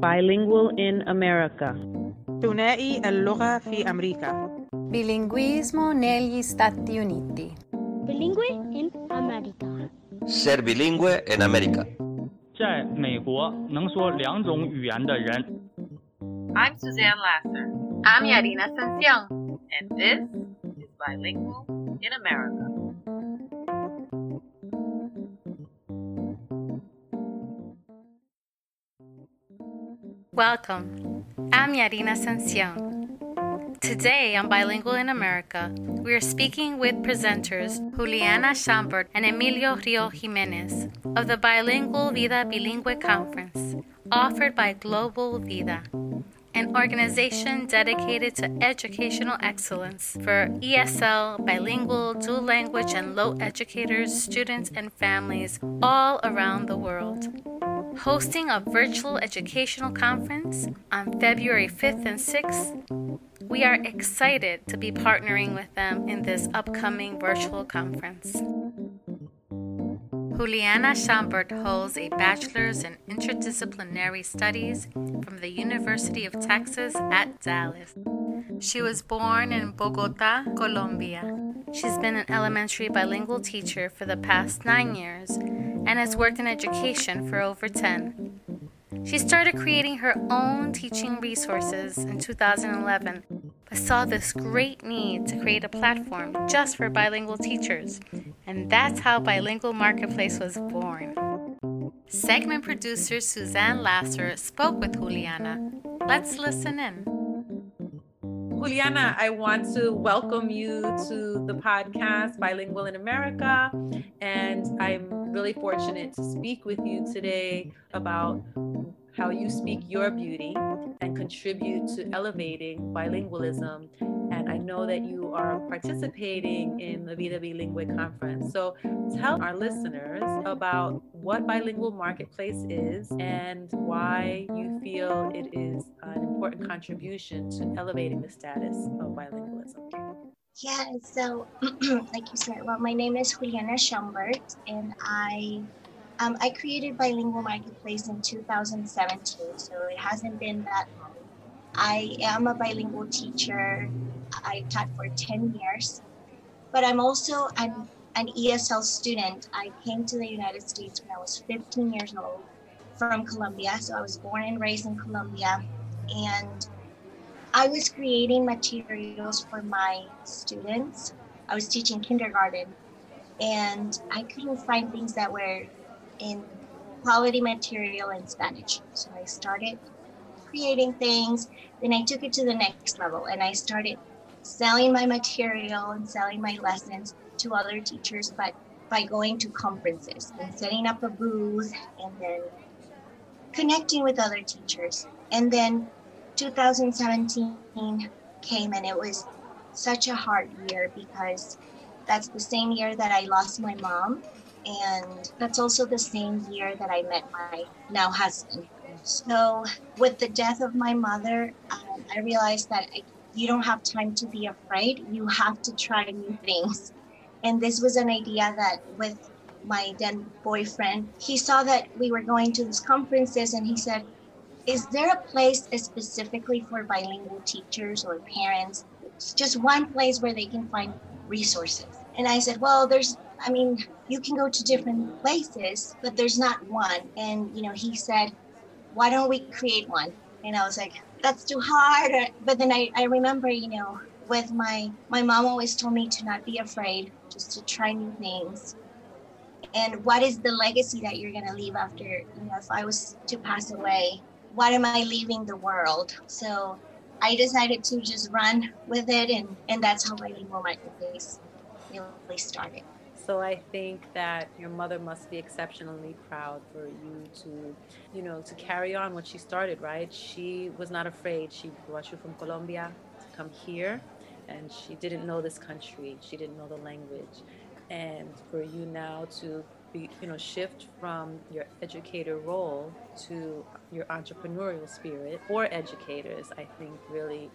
Bilingual in America. ثنائي اللغة في أمريكا Bilinguismo negli Stati Uniti. Bilingue in America. Ser bilingüe en América. 在美国能说两种语言的人。 I'm Suzanne Lasser. I'm Yarina Sanción. And this is Bilingual in America. Welcome. I'm Yarina Ascension. Today on Bilingual in America, we are speaking with presenters Juliana Schambert and Emilio Rio Jimenez of the Bilingual Vida Bilingüe Conference, offered by Global Vida, an organization dedicated to educational excellence for ESL, bilingual, dual language, and LOTE educators, students, and families all around the world hosting a virtual educational conference on February 5th and 6th. We are excited to be partnering with them in this upcoming virtual conference. Juliana Schambert holds a bachelor's in interdisciplinary studies from the University of Texas at Dallas. She was born in Bogota, Colombia. She's been an elementary bilingual teacher for the past nine years and has worked in education for over 10. She started creating her own teaching resources in 2011, but saw this great need to create a platform just for bilingual teachers, and that's how Bilingual Marketplace was born. Segment producer Suzanne Lasser spoke with Juliana. Let's listen in. Juliana, I want to welcome you to the podcast Bilingual in America. And I'm really fortunate to speak with you today about how you speak your beauty and contribute to elevating bilingualism. And I know that you are participating in the Vida Bilingüe conference. So tell our listeners about what Bilingual Marketplace is and why you feel it is an important contribution to elevating the status of bilingualism. Yeah, so like you said, well, my name is Juliana Schambert, and I um, I created Bilingual Marketplace in 2017, so it hasn't been that long. I am a bilingual teacher. I taught for 10 years, but I'm also an, an ESL student. I came to the United States when I was 15 years old from Colombia. So I was born and raised in Colombia, and I was creating materials for my students. I was teaching kindergarten, and I couldn't find things that were in quality material in Spanish. So I started creating things. Then I took it to the next level and I started selling my material and selling my lessons to other teachers, but by going to conferences and setting up a booth and then connecting with other teachers. And then 2017 came and it was such a hard year because that's the same year that I lost my mom and that's also the same year that I met my now husband. So, with the death of my mother, um, I realized that I, you don't have time to be afraid. You have to try new things. And this was an idea that, with my then boyfriend, he saw that we were going to these conferences and he said, Is there a place specifically for bilingual teachers or parents? It's just one place where they can find resources. And I said, Well, there's I mean, you can go to different places, but there's not one. And, you know, he said, why don't we create one? And I was like, that's too hard. But then I, I remember, you know, with my, my mom always told me to not be afraid, just to try new things. And what is the legacy that you're going to leave after, you know, if I was to pass away, what am I leaving the world? So I decided to just run with it. And, and that's how Bilingual Marketplace really started. So I think that your mother must be exceptionally proud for you to, you know, to carry on what she started, right? She was not afraid. She brought you from Colombia to come here and she didn't know this country. She didn't know the language. And for you now to you know, shift from your educator role to your entrepreneurial spirit for educators, I think really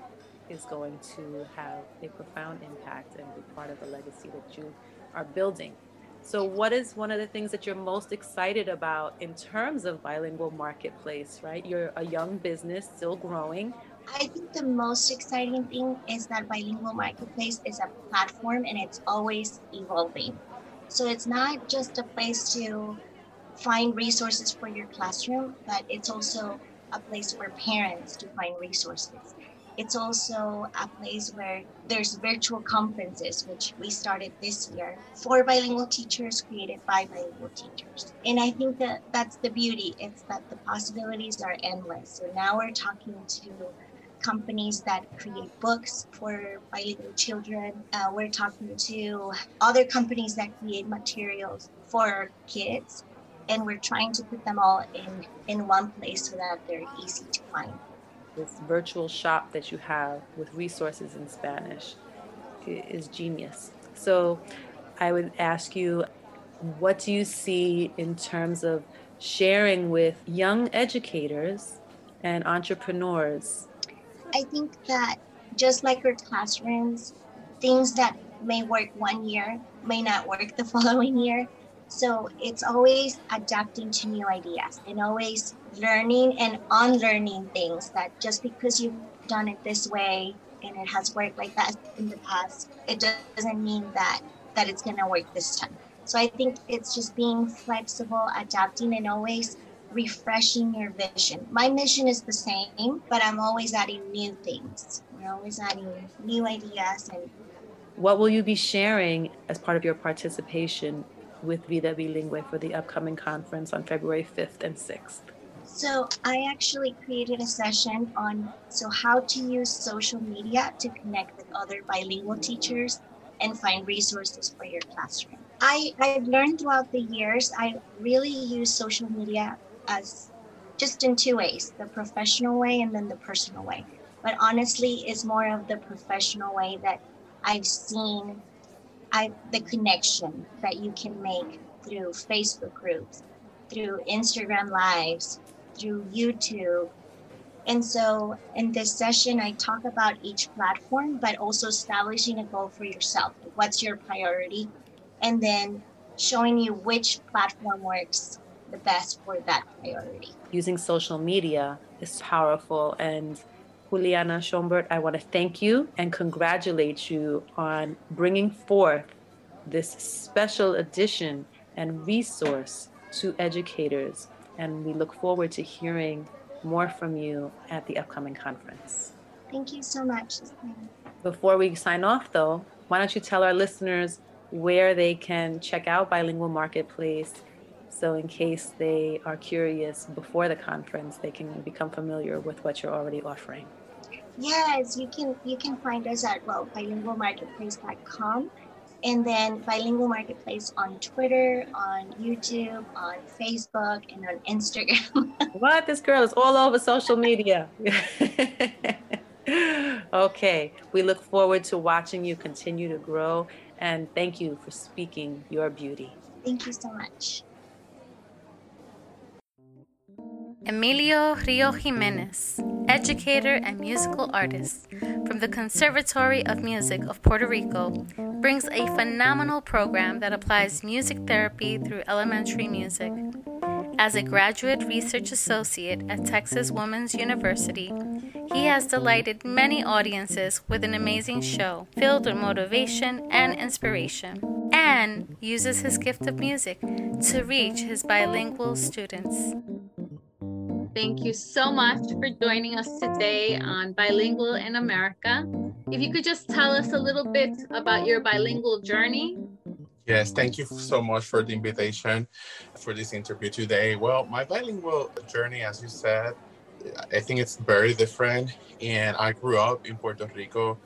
is going to have a profound impact and be part of the legacy that you are building So, what is one of the things that you're most excited about in terms of bilingual marketplace, right? You're a young business still growing. I think the most exciting thing is that Bilingual Marketplace is a platform and it's always evolving. So it's not just a place to find resources for your classroom, but it's also a place for parents to find resources. It's also a place where there's virtual conferences, which we started this year for bilingual teachers, created by bilingual teachers. And I think that that's the beauty, it's that the possibilities are endless. So now we're talking to companies that create books for bilingual children. Uh, we're talking to other companies that create materials for kids, and we're trying to put them all in in one place so that they're easy to find. This virtual shop that you have with resources in Spanish is genius. So, I would ask you, what do you see in terms of sharing with young educators and entrepreneurs I think that just like our classrooms, things that may work one year may not work the following year. So it's always adapting to new ideas and always learning and unlearning things that just because you've done it this way and it has worked like that in the past, it doesn't mean that that it's gonna work this time. So I think it's just being flexible, adapting, and always refreshing your vision. My mission is the same, but I'm always adding new things. We're always adding new ideas and what will you be sharing as part of your participation with Vida Bilingüe for the upcoming conference on February 5th and 6th? So I actually created a session on so how to use social media to connect with other bilingual teachers and find resources for your classroom. I, I've learned throughout the years I really use social media just in two ways the professional way and then the personal way. But honestly, it's more of the professional way that I've seen I, the connection that you can make through Facebook groups, through Instagram lives, through YouTube. And so in this session, I talk about each platform, but also establishing a goal for yourself. What's your priority? And then showing you which platform works the best for that priority. Using social media is powerful. And Juliana Schambert, I want to thank you and congratulate you on bringing forth this special edition and resource to educators. And we look forward to hearing more from you at the upcoming conference. Thank you so much. Before we sign off, though, why don't you tell our listeners where they can check out Bilingual Marketplace so, in case they are curious before the conference, they can become familiar with what you're already offering. Yes, you can you can find us at well bilingualmarketplace.com and then bilingual marketplace on Twitter, on YouTube, on Facebook, and on Instagram. what? This girl is all over social media. okay, we look forward to watching you continue to grow and thank you for speaking your beauty. Thank you so much. Emilio Rio Jimenez, educator and musical artist from the Conservatory of Music of Puerto Rico, brings a phenomenal program that applies music therapy through elementary music. As a graduate research associate at Texas Women's University, he has delighted many audiences with an amazing show filled with motivation and inspiration, and uses his gift of music to reach his bilingual students. Thank you so much for joining us today on Bilingual in America. If you could just tell us a little bit about your bilingual journey. Yes, thank you so much for the invitation for this interview today. Well, my bilingual journey, as you said, I think it's very different. And I grew up in Puerto Rico.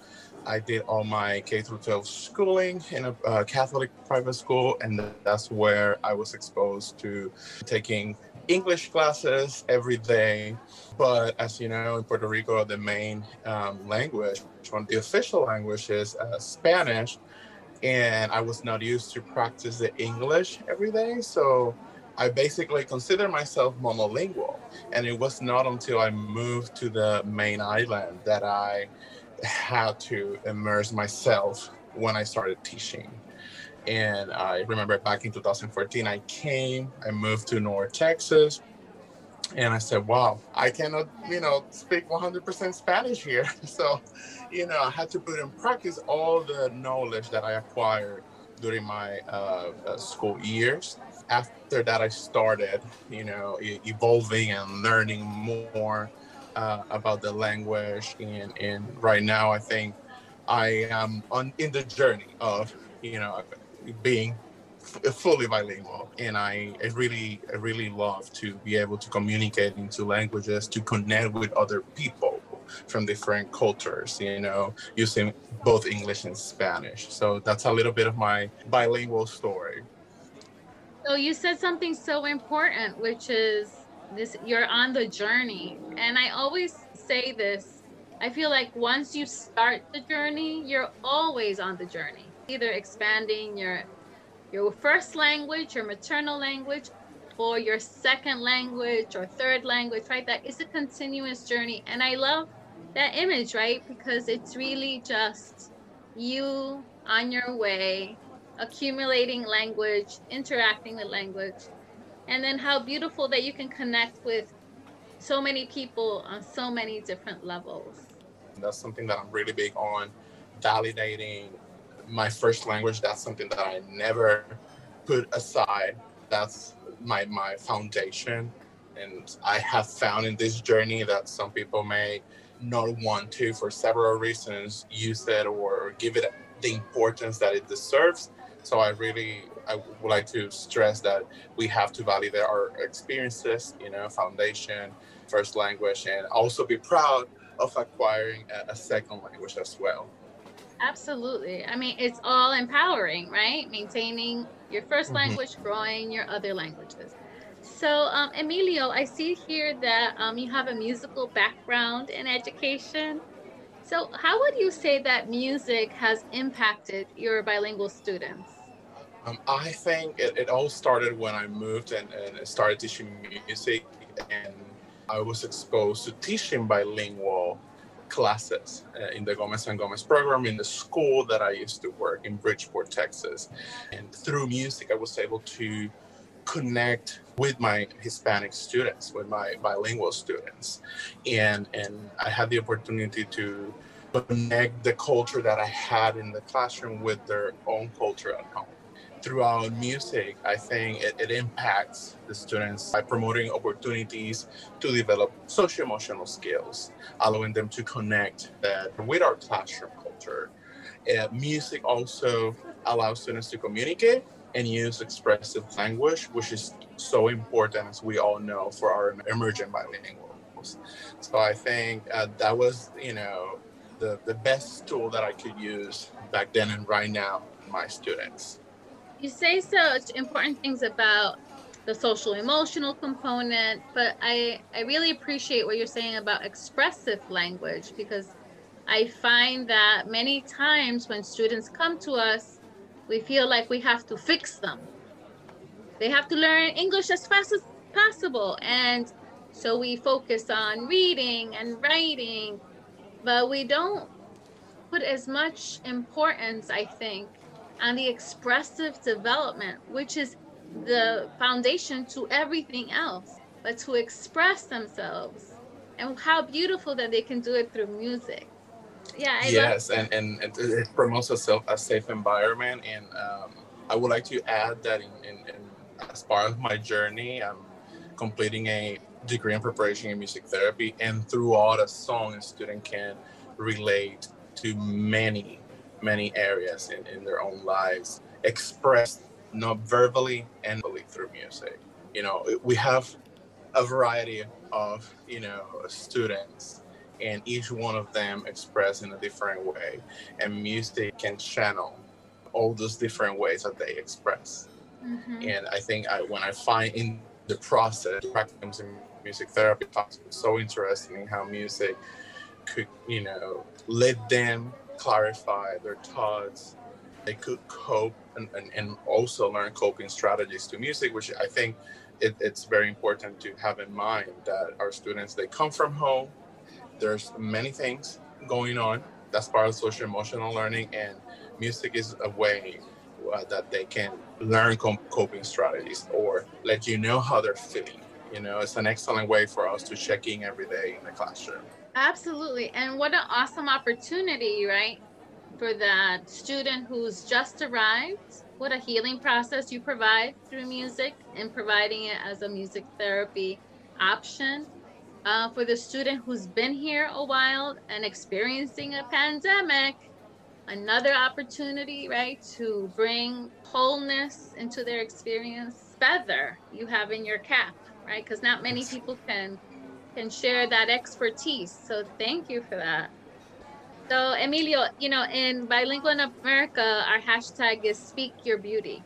I did all my K through 12 schooling in a uh, Catholic private school, and that's where I was exposed to taking English classes every day. But as you know, in Puerto Rico, the main um, language, one of the official language is uh, Spanish. And I was not used to practice the English every day. So I basically consider myself monolingual. And it was not until I moved to the main island that I had to immerse myself when I started teaching. And I remember back in 2014, I came, I moved to North Texas, and I said, wow, I cannot, you know, speak 100% Spanish here. So, you know, I had to put in practice all the knowledge that I acquired during my uh, uh, school years. After that, I started, you know, evolving and learning more uh, about the language. And, and right now, I think I am on in the journey of, you know, being fully bilingual. And I, I really, I really love to be able to communicate in two languages, to connect with other people from different cultures, you know, using both English and Spanish. So that's a little bit of my bilingual story. So you said something so important, which is this you're on the journey. And I always say this. I feel like once you start the journey, you're always on the journey. Either expanding your your first language, your maternal language, or your second language or third language, right? That is a continuous journey. And I love that image, right? Because it's really just you on your way, accumulating language, interacting with language, and then how beautiful that you can connect with so many people on so many different levels. That's something that I'm really big on, validating my first language. That's something that I never put aside. That's my my foundation. And I have found in this journey that some people may not want to, for several reasons, use it or give it the importance that it deserves. So I really I would like to stress that we have to validate our experiences, you know, foundation, first language, and also be proud of acquiring a, a second language as well. Absolutely. I mean, it's all empowering, right? Maintaining your 1st Mhm. language, growing your other languages. So, um, Emilio, I see here that um, you have a musical background in education. So, how would you say that music has impacted your bilingual students? Um, I think it, it all started when I moved and, and started teaching music, and I was exposed to teaching bilingual classes uh, in the Gomez and Gomez program in the school that I used to work in Bridgeport, Texas. And through music, I was able to connect with my Hispanic students, with my bilingual students, and and I had the opportunity to connect the culture that I had in the classroom with their own culture at home throughout music, I think it, it, impacts the students by promoting opportunities to develop social emotional skills, allowing them to connect that with our classroom culture. Uh, music also allows students to communicate and use expressive language, which is so important, as we all know, for our emerging bilinguals. So I think uh, that was, you know, the, the best tool that I could use back then and right now, my students you say such important things about the social emotional component but i i really appreciate what you're saying about expressive language because i find that many times when students come to us we feel like we have to fix them. They have to learn english as fast as possible and so we focus on reading and writing but we don't put as much importance i think and the expressive development, which is the foundation to everything else, but to express themselves and how beautiful that they can do it through music. Yeah. I yes, and, and it promotes a self a safe environment, and um, I would like to add that in, in, in as part of my journey, I'm completing a degree in preparation in music therapy, and throughout a song, a student can relate to many many areas in, in their own lives expressed not verbally and through music. You know we have a variety of you know students and each one of them express in a different way. And music can channel all those different ways that they express. Mhm. and i think I, when i find in the process practice in music therapy it's so interesting in how music could you know let them clarify their thoughts they could cope and, and, and also learn coping strategies to music which i think it, it's very important to have in mind that our students they come from home there's many things going on that's part of social emotional learning and music is a way uh, that they can learn coping strategies or let you know how they're feeling. You know, it's an excellent way for us to check in every day in the classroom. Absolutely. And what an awesome opportunity, right? For that student who's just arrived. What a healing process you provide through music and providing it as a music therapy option. Uh, for the student who's been here a while and experiencing a pandemic, another opportunity, right, to bring wholeness into their experience. Feather you have in your cap, right? Because not many people can can share that expertise. So thank you for that. So Emilio, you know, in Bilingual in America, our hashtag is Speak Your Beauty.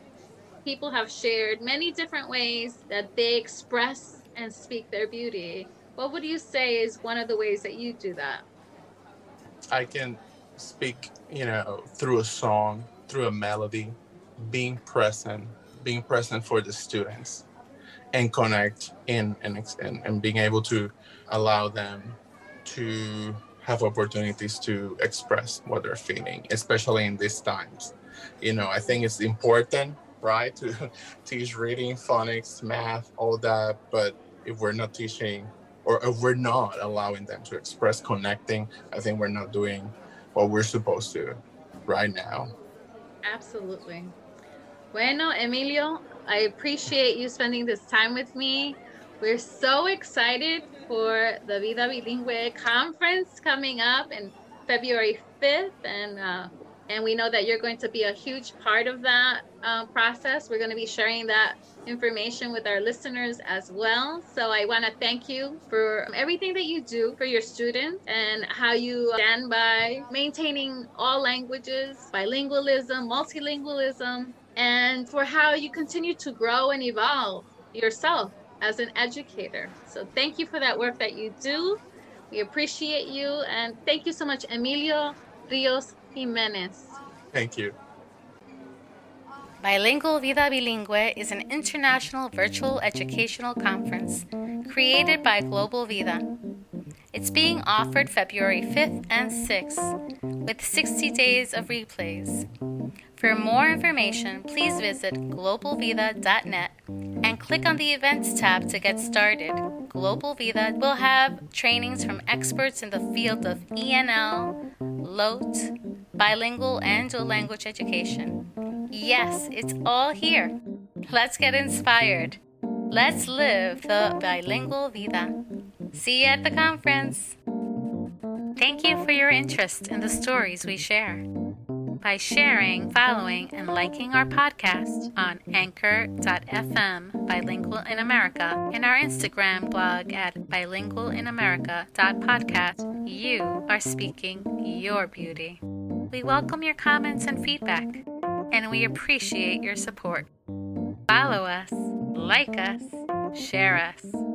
People have shared many different ways that they express and speak their beauty. What would you say is one of the ways that you do that? I can speak, you know, through a song, through a melody, being present, being present for the students and connect in and, and, and being able to allow them to have opportunities to express what they're feeling, especially in these times. You know, I think it's important, right, to teach reading, phonics, math, all that. But if we're not teaching or if we're not allowing them to express connecting, I think we're not doing what we're supposed to right now. Absolutely. Bueno, Emilio, I appreciate you spending this time with me. We're so excited for the Vida Bilingüe conference coming up in February 5th, and uh, and we know that you're going to be a huge part of that uh, process. We're going to be sharing that information with our listeners as well. So I want to thank you for everything that you do for your students and how you stand by maintaining all languages, bilingualism, multilingualism, and for how you continue to grow and evolve yourself as an educator. So thank you for that work that you do. We appreciate you and thank you so much, Emilio Rios Jimenez. Thank you. Bilingual Vida Bilingüe is an international virtual educational conference created by Global Vida. It's being offered February 5th and 6th with 60 days of replays. For more information, please visit globalvida.net and click on the Events tab to get started. Global Vida will have trainings from experts in the field of ENL, LOTE, bilingual and dual language education. Yes, it's all here. Let's get inspired. Let's live the bilingual vida. See you at the conference. Thank you for your interest in the stories we share by sharing, following, and liking our podcast on anchor.fm bilingual in America and our Instagram blog at bilingualinamerica.podcast. You are speaking your beauty. We welcome your comments and feedback, and we appreciate your support. Follow us, like us, share us.